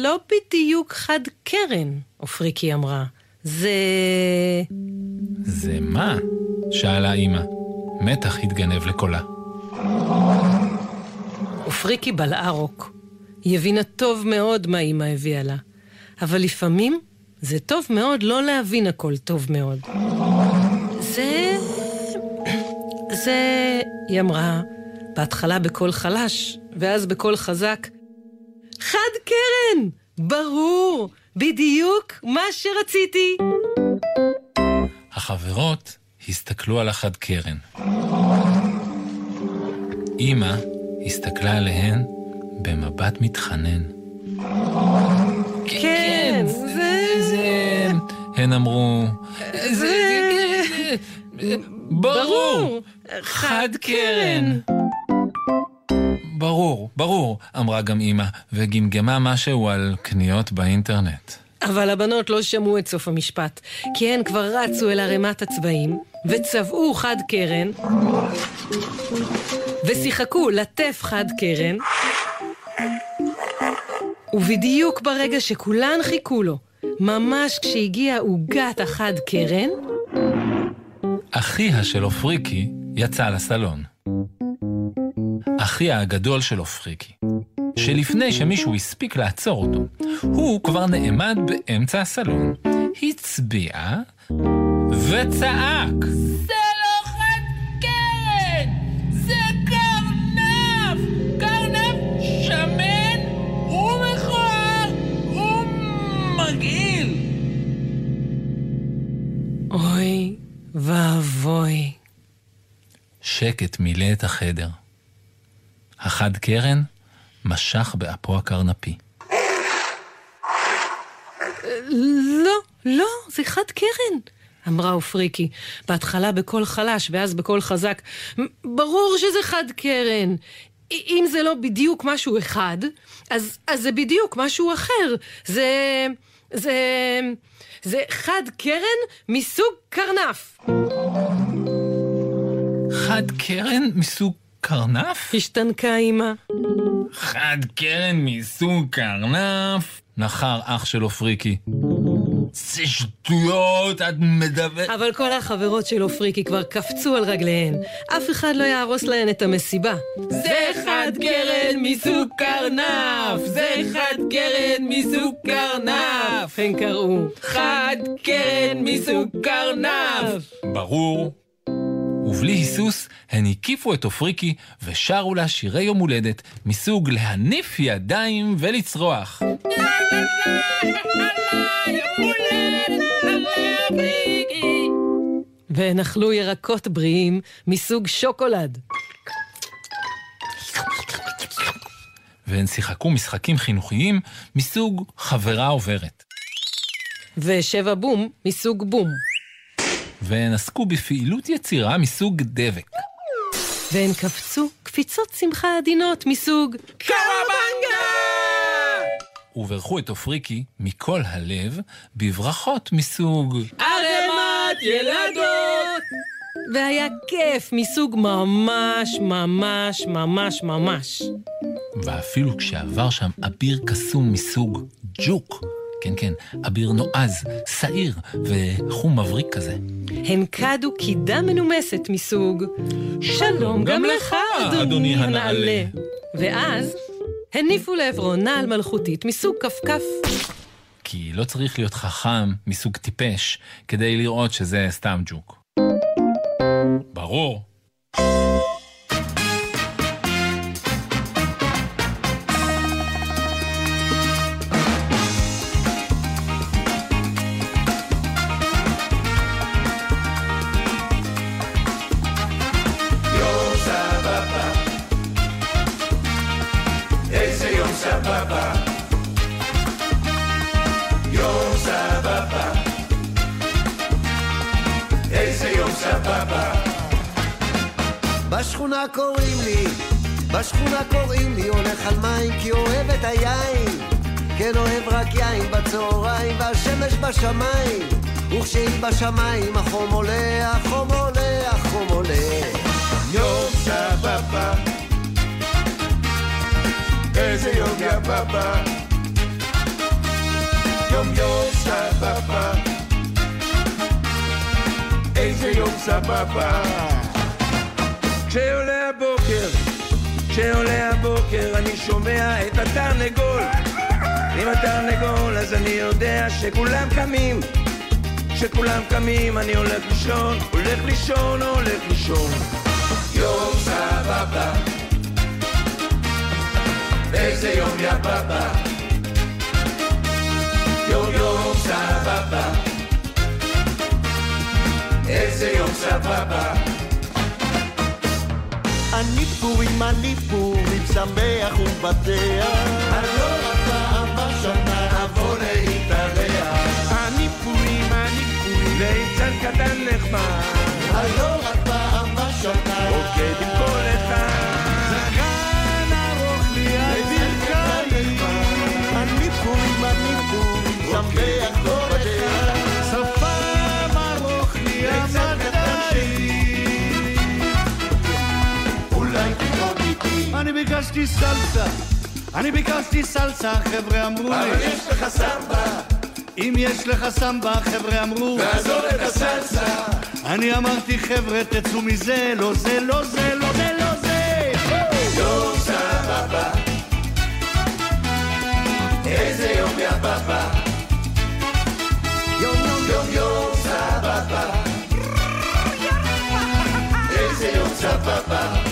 לא בדיוק חד קרן, אופריקי אמרה. זה... זה מה? שאלה אמא. מתח התגנב לקולה. אופריקי בלעה רוק. היא הבינה טוב מאוד מה אמא הביאה לה. אבל לפעמים זה טוב מאוד לא להבין הכל טוב מאוד. זה... זה... היא אמרה, בהתחלה בקול חלש, ואז בקול חזק. חד קרן! ברור! בדיוק מה שרציתי! החברות הסתכלו על החד קרן. אמא הסתכלה עליהן במבט מתחנן. כן, זה... זה... הן אמרו... זה... ברור! חד קרן! ברור, ברור, אמרה גם אמא, וגמגמה משהו על קניות באינטרנט. אבל הבנות לא שמעו את סוף המשפט, כי הן כבר רצו אל ערימת הצבעים, וצבעו חד קרן, ושיחקו לטף חד קרן, ובדיוק ברגע שכולן חיכו לו, ממש כשהגיעה עוגת החד קרן, אחיה של אופריקי יצא לסלון. אחיה הגדול של אופריקי, שלפני שמישהו הספיק לעצור אותו, הוא כבר נעמד באמצע הסלון, הצביע וצעק. זה לא חד קרן! זה קרנף! קרנף שמן ומכוער ומגעיל! אוי ואבוי. שקט מילא את החדר. החד קרן משך באפו הקרנפי. לא, לא, זה חד קרן, אמרה אופריקי, בהתחלה בקול חלש ואז בקול חזק. ברור שזה חד קרן. אם זה לא בדיוק משהו אחד, אז, אז זה בדיוק משהו אחר. זה... זה... זה חד קרן מסוג קרנף. חד קרן מסוג קרנף? השתנקה אמא. חד קרן מסוג קרנף? נחר אח של אופריקי. זה שטויות, את מדברת... אבל כל החברות של אופריקי כבר קפצו על רגליהן. אף אחד לא יהרוס להן את המסיבה. זה חד קרן מסוג קרנף! זה חד קרן מסוג קרנף! הן קראו. חד קרן מסוג קרנף! ברור. ובלי היסוס, הן הקיפו את אופריקי ושרו לה שירי יום הולדת מסוג להניף ידיים ולצרוח. והן אכלו ירקות בריאים מסוג שוקולד. והן שיחקו משחקים חינוכיים מסוג חברה עוברת. ושבע בום מסוג בום. והן עסקו בפעילות יצירה מסוג דבק. והן קפצו קפיצות שמחה עדינות מסוג קוואבנגה! וברכו את אופריקי מכל הלב בברכות מסוג ערימת ילדות! והיה כיף מסוג ממש ממש ממש ממש. ואפילו כשעבר שם אביר קסום מסוג ג'וק, כן כן, אביר נועז, שעיר וחום מבריק כזה. הן קדו קידה מנומסת מסוג שלום גם לך, אדוני הנעלה. ואז הניפו לעברו נעל מלכותית מסוג כפכף. כי לא צריך להיות חכם מסוג טיפש כדי לראות שזה סתם ג'וק. ברור. בשכונה קוראים לי, בשכונה קוראים לי, הולך על מים כי אוהב את היין. כן אוהב רק יין בצהריים והשמש בשמיים. וכשהיא בשמיים החום עולה, החום עולה, החום עולה. יום סבבה, איזה יום יא בבא. יום יום סבבה, איזה יום סבבה. כשעולה הבוקר, כשעולה הבוקר אני שומע את התרנגול. עם התרנגול אז אני יודע שכולם קמים. כשכולם קמים אני הולך לישון, הולך לישון, הולך לישון. יום סבבה, איזה יום יא בבא. יום יום סבבה, איזה יום סבבה. אני פורים, אני פורים, שמח ומבטח. אני לא רק פעם בשנה אבוא להתארח. אני פורים, אני פורים, ליצן קטן נחמד. אני לא רק פעם בשנה רוקד עם כל אחד. ביקשתי סלסה, אני ביקשתי סלסה, חבר'ה אמרו לי. אבל יש לך סמבה. אם יש לך סמבה, חבר'ה אמרו. תעזוב את הסלסה. אני אמרתי, חבר'ה, תצאו מזה, לא זה, לא זה, לא זה, לא זה. יום סבבה, איזה יום יא בבא. יום יום יום יום סבבה, איזה יום סבבה.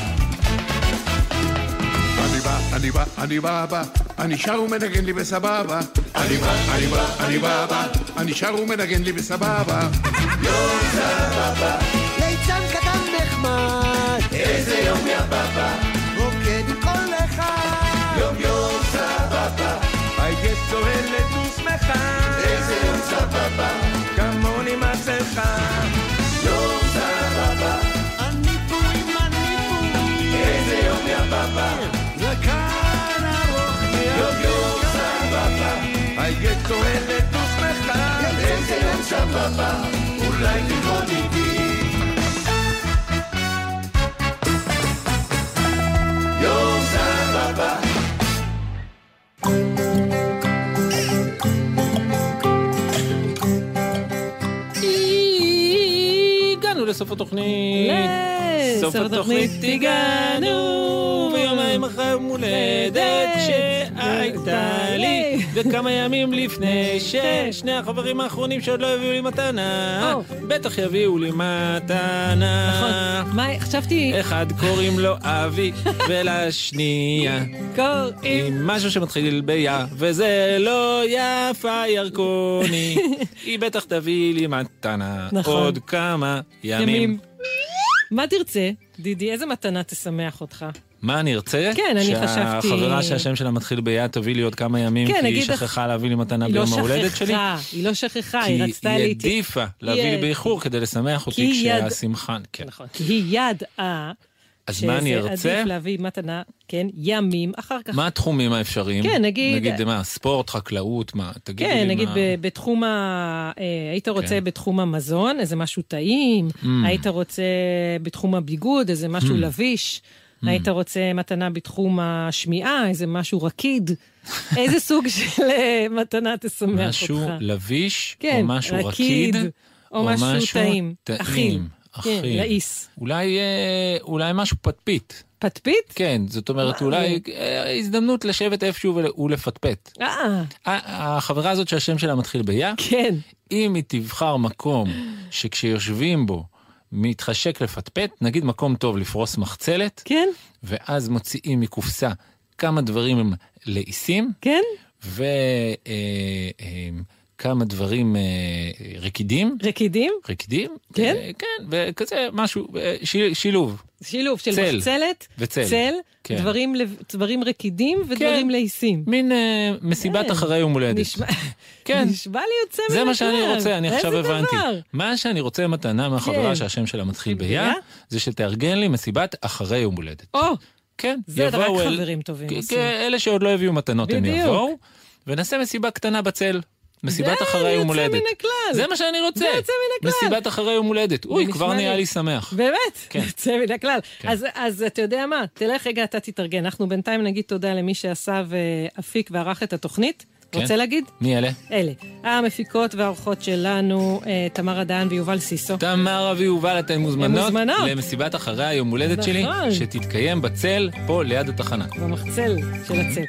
אני בא, אני בא, אני בא, בא, אני שר ומנגן לי בסבבה. אני בא, אני בא, אני בא, בא, אני שר ומנגן לי בסבבה. יום סבבה, ליצן קטן נחמד. איזה יום יא בבא. רוקד עם כל אחד. יום יום סבבה, היית צוהלת ושמחה. איזה יום סבבה, כמוני מסכה. יום סבבה, אני פורים, אני פורים. איזה יום יא בבא. היית צוהלת ושמחה. איזה יום סבבה, אולי תלמוד איתי. יום סבבה. הגענו לסוף התוכנית. לסוף התוכנית הגענו, ויומיים אחרי יום הולדת שהייתה לי, וכמה ימים לפני ששני החברים האחרונים שעוד לא הביאו לי מתנה, בטח יביאו לי מתנה. נכון. מה, חשבתי... אחד קוראים לו אבי, ולשנייה קוראים... משהו שמתחיל ביה, וזה לא יפה ירקוני. היא בטח תביא לי מתנה נכון. עוד כמה. ימים. מה תרצה, דידי? איזה מתנה תשמח אותך? מה אני ארצה? כן, אני חשבתי- שהחברה שהשם שלה מתחיל ביד תביא לי עוד כמה ימים, כן, כי היא נגיד שכחה להביא לי מתנה היא לא ביום ההולדת שלי. שכחה, היא לא שכחה, כי היא רצתה היא להתייעץ. העדיפה להביא לי היא- באיחור כדי לשמח כי אותי היא יד- כשהשמחה. כן. נכון, כי היא ידעה אז מה אני שזה ארצה? עדיף להביא מתנה, כן, ימים אחר כך. מה התחומים האפשריים? כן, נגיד- נגיד מה, ספורט, חקלאות, מה? תגידי לי כן, מה... נגיד ב- בתחום ה... אה, היית רוצה כן. בתחום המזון, איזה משהו טעים, Mm. היית רוצה בתחום הביגוד, איזה משהו Mm. לביש. היית רוצה מתנה בתחום השמיעה, איזה משהו רקיד. איזה סוג של אה, מתנה תשמח אותך? משהו לביש, כן, או משהו רקיד, רקיד, או משהו טעים. טעים. אכיל. אכיל. כן, לעיס. אולי, אה, אולי משהו פטפית. פטפית? כן, זאת אומרת? אולי אה, הזדמנות לשבת איפשהו ול- ולפטפט. אה, החברה הזאת שהשם שלה מתחיל ביה, כן. אם היא תבחר מקום שכשיושבים בו מתחשק לפטפט, נגיד מקום טוב לפרוס מחצלת, כן. ואז מוציאים מקופסה כמה דברים לעיסים, כן. וכמה דברים אה, רקידים. רקידים? רקידים? כן? אה, כן, וכזה משהו, אה, שיל- שילוב. שילוב של צל. מחצלת, וצל. צל, כן. דברים, דברים רקידים ודברים לעיסים. מין אה, מסיבת כן. אחרי יום הולדת. נשמע- כן. נשמע לי יוצא מן זה הכלל. מה שאני רוצה, אני עכשיו הבנתי. דבר? מה שאני רוצה מתנה מהחברה כן. שהשם שלה מתחיל ביה? זה שתארגן לי מסיבת אחרי יום הולדת. או, כן, זה רק אל- חברים טובים אלה שעוד לא הביאו מתנות הם. יבואו, ונעשה מסיבה קטנה בצל. מסיבת זה אחרי יום יוצא הולדת. מן הכלל. זה מה שאני רוצה. זה יוצא מן הכלל. מסיבת אחרי יום הולדת. אוי, זה כבר נהיה לי- לי שמח. באמת? כן. יוצא מן הכלל. כן. אז, אז אתה יודע מה? תלך רגע, אתה תתארגן. אנחנו בינתיים נגיד תודה למי שעשה והפיק וערך את התוכנית. כן. רוצה להגיד? מי אלה? אלה. המפיקות והאורחות שלנו, אה, תמרה דהן ויובל סיסו. תמרה ויובל, אתן מוזמנות מוזמנות. למסיבת אחרי היום הולדת שלי, נכון. שתתקיים בצל, פה ליד התחנה. במחצל של הצל.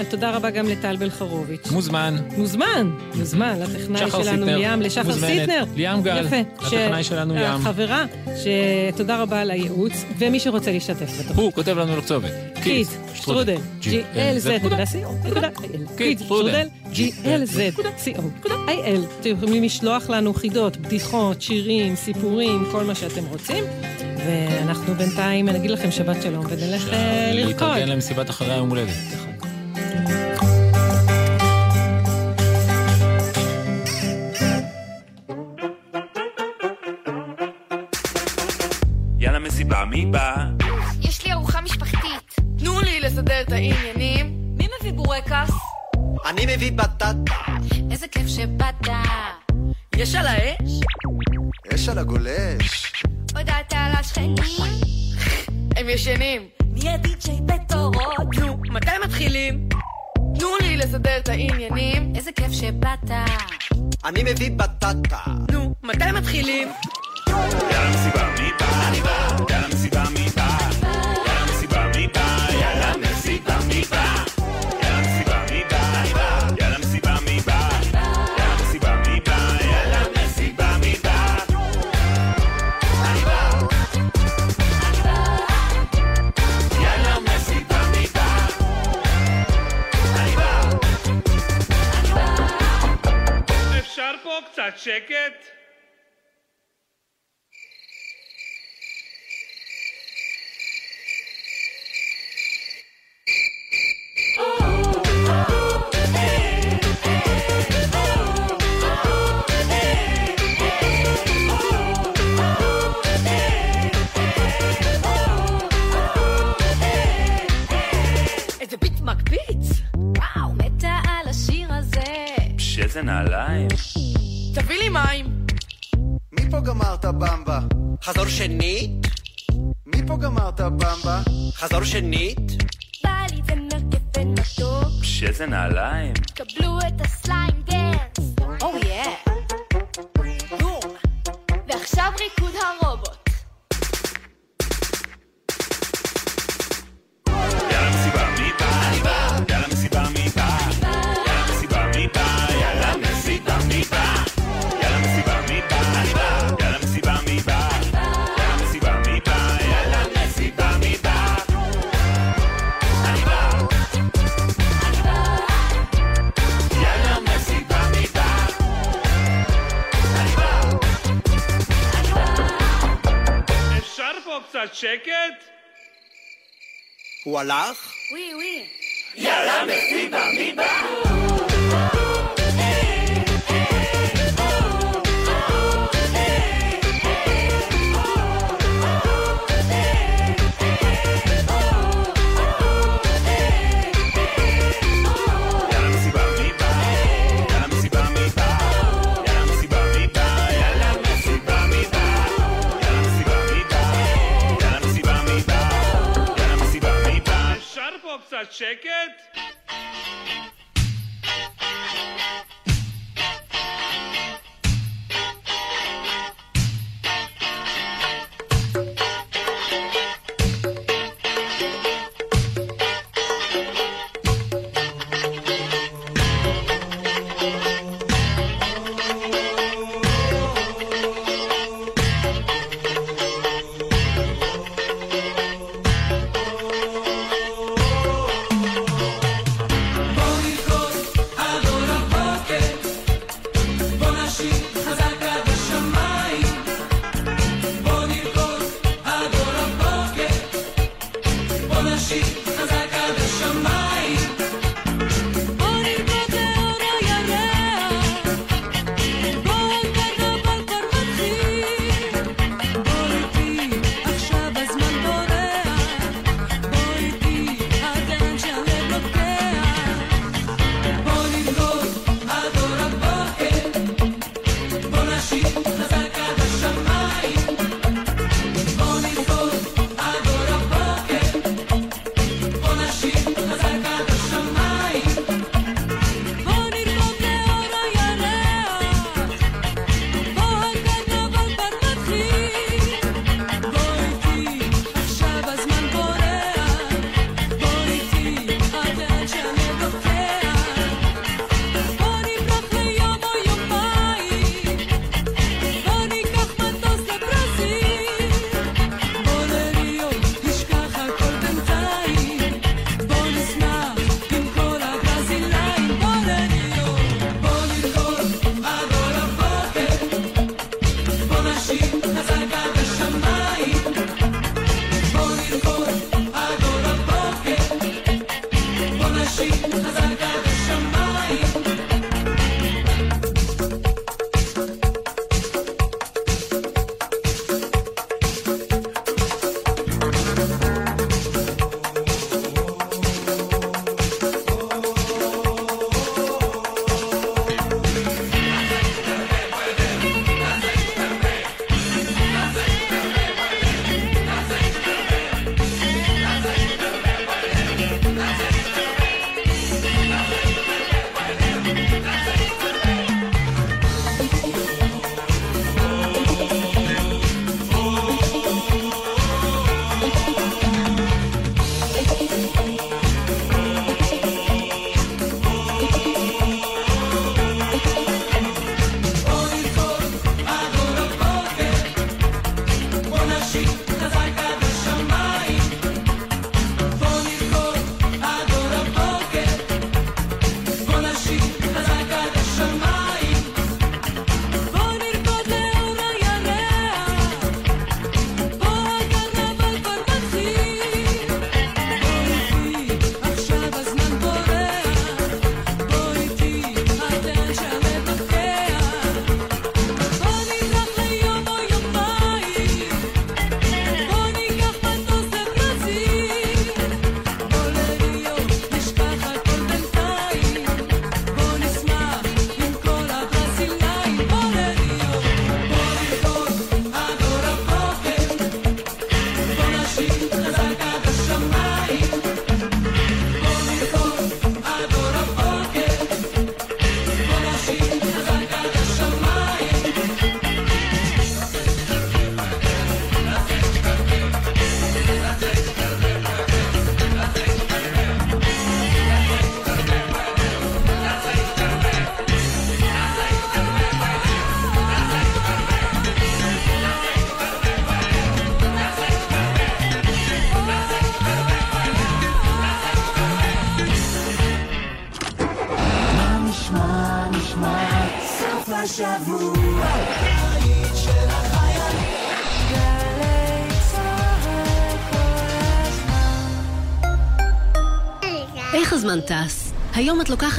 ותודה רבה גם לטל בלחרוביץ'. מוזמן. מוזמן, מוזמן, לטכנאי שלנו סיטנר, ליאם, לשחר מוזמנת. סיטנר. ליאם גל. הטכנאי שלנו ליאם. החברה, שתודה רבה על הייעוץ, ומי שרוצה להשתתף בתוכנית. הוא כותב לנו לכתובת. קיט, שטרודל, glz.co.il. קיט, שטרודל, glz.co.il. אתם יכולים לשלוח לנו חידות, בדיחות, שירים, סיפורים, כל מה שאתם רוצים. ואנחנו בינתיים נגיד לכם שבת שלום ונלך אה, לרקוד. להתארגן למסיבת אחרי היום הולדת. אני מביא בטטה. איזה כיף שבאת. יש על האש? אש על הגולש. הודעת על השכנים? הם ישנים. מי הדי-ג'יי בתורות? נו, מתי מתחילים? תנו לי לסדר את העניינים. איזה כיף שבאת. אני מביא בטטה. נו, מתי מתחילים? יאללה מסיבה, מי בא? אני בא. יאללה מסיבה, שקט? שנית? מי פה גמר את הבמבה? חזור שנית? בא לי ונרגף ונטוק. שאיזה נעליים. קבלו את הסליים שקט? הוא הלך? וואי וואי. יאללה מסיבה מי בא?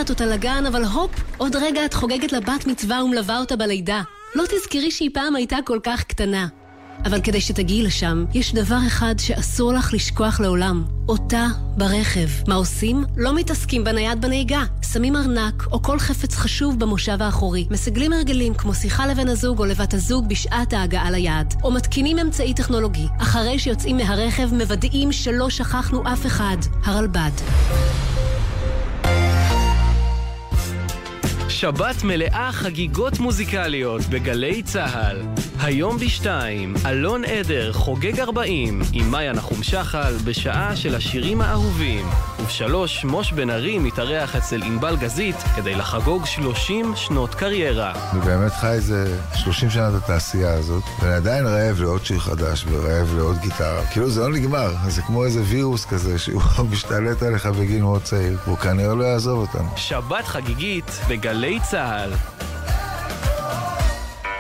לוקחת אותה לגן, אבל הופ, עוד רגע את חוגגת לבת מצווה ומלווה אותה בלידה. לא תזכרי שהיא פעם הייתה כל כך קטנה. אבל כדי שתגיעי לשם, יש דבר אחד שאסור לך לשכוח לעולם. אותה ברכב. מה עושים? לא מתעסקים בנייד בנהיגה. שמים ארנק או כל חפץ חשוב במושב האחורי. מסגלים הרגלים כמו שיחה לבן הזוג או לבת הזוג בשעת ההגעה ליעד. או מתקינים אמצעי טכנולוגי. אחרי שיוצאים מהרכב מוודאים שלא שכחנו אף אחד. הרלב"ד. שבת מלאה חגיגות מוזיקליות בגלי צה"ל. היום בשתיים, אלון עדר חוגג 40 עם מאיה נחום שחל בשעה של השירים האהובים. ובשלוש, מוש בן ארי מתארח אצל ענבל גזית כדי לחגוג 30 שנות קריירה. אני באמת חי איזה 30 שנה את התעשייה הזאת, ואני עדיין רעב לעוד שיר חדש ורעב לעוד גיטרה. כאילו זה לא נגמר, זה כמו איזה וירוס כזה שהוא משתלט עליך בגיל מאוד צעיר, והוא כנראה לא יעזוב אותנו. שבת חגיגית בגלי צה"ל.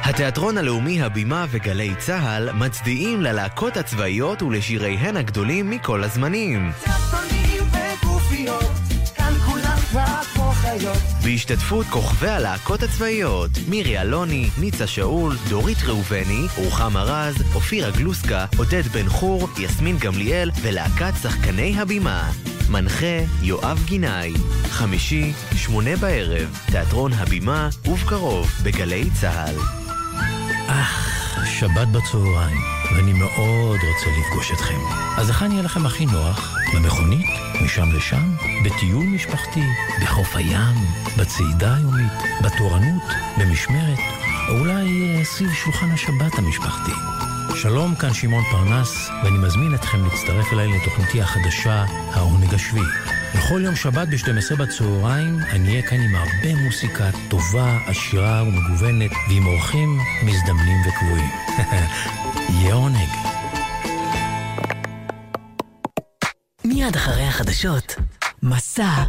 התיאטרון הלאומי הבימה וגלי צה"ל מצדיעים ללהקות הצבאיות ולשיריהן הגדולים מכל הזמנים. צפונים חיות. בהשתתפות כוכבי הלהקות הצבאיות מירי אלוני, ניצה שאול, דורית ראובני, רוחמה רז, אופירה גלוסקה, עודד בן חור, יסמין גמליאל ולהקת שחקני הבימה. מנחה יואב גינאי. חמישי, שמונה בערב, תיאטרון הבימה, ובקרוב בגלי צה"ל. אך, שבת בצהריים, ואני מאוד רוצה לפגוש אתכם. אז היכן יהיה לכם הכי נוח? במכונית? משם לשם? בטיול משפחתי? בחוף הים? בצעידה היומית? בתורנות? במשמרת? או אולי אה, סביב שולחן השבת המשפחתי? שלום, כאן שמעון פרנס, ואני מזמין אתכם להצטרף אליי לתוכניתי החדשה, העונג השביעי. בכל יום שבת ב-12 בצהריים אני אהיה כאן עם הרבה מוסיקה טובה, עשירה ומגוונת, ועם אורחים מזדמנים וקבועים. יהיה עונג. מיד אחרי החדשות, מסע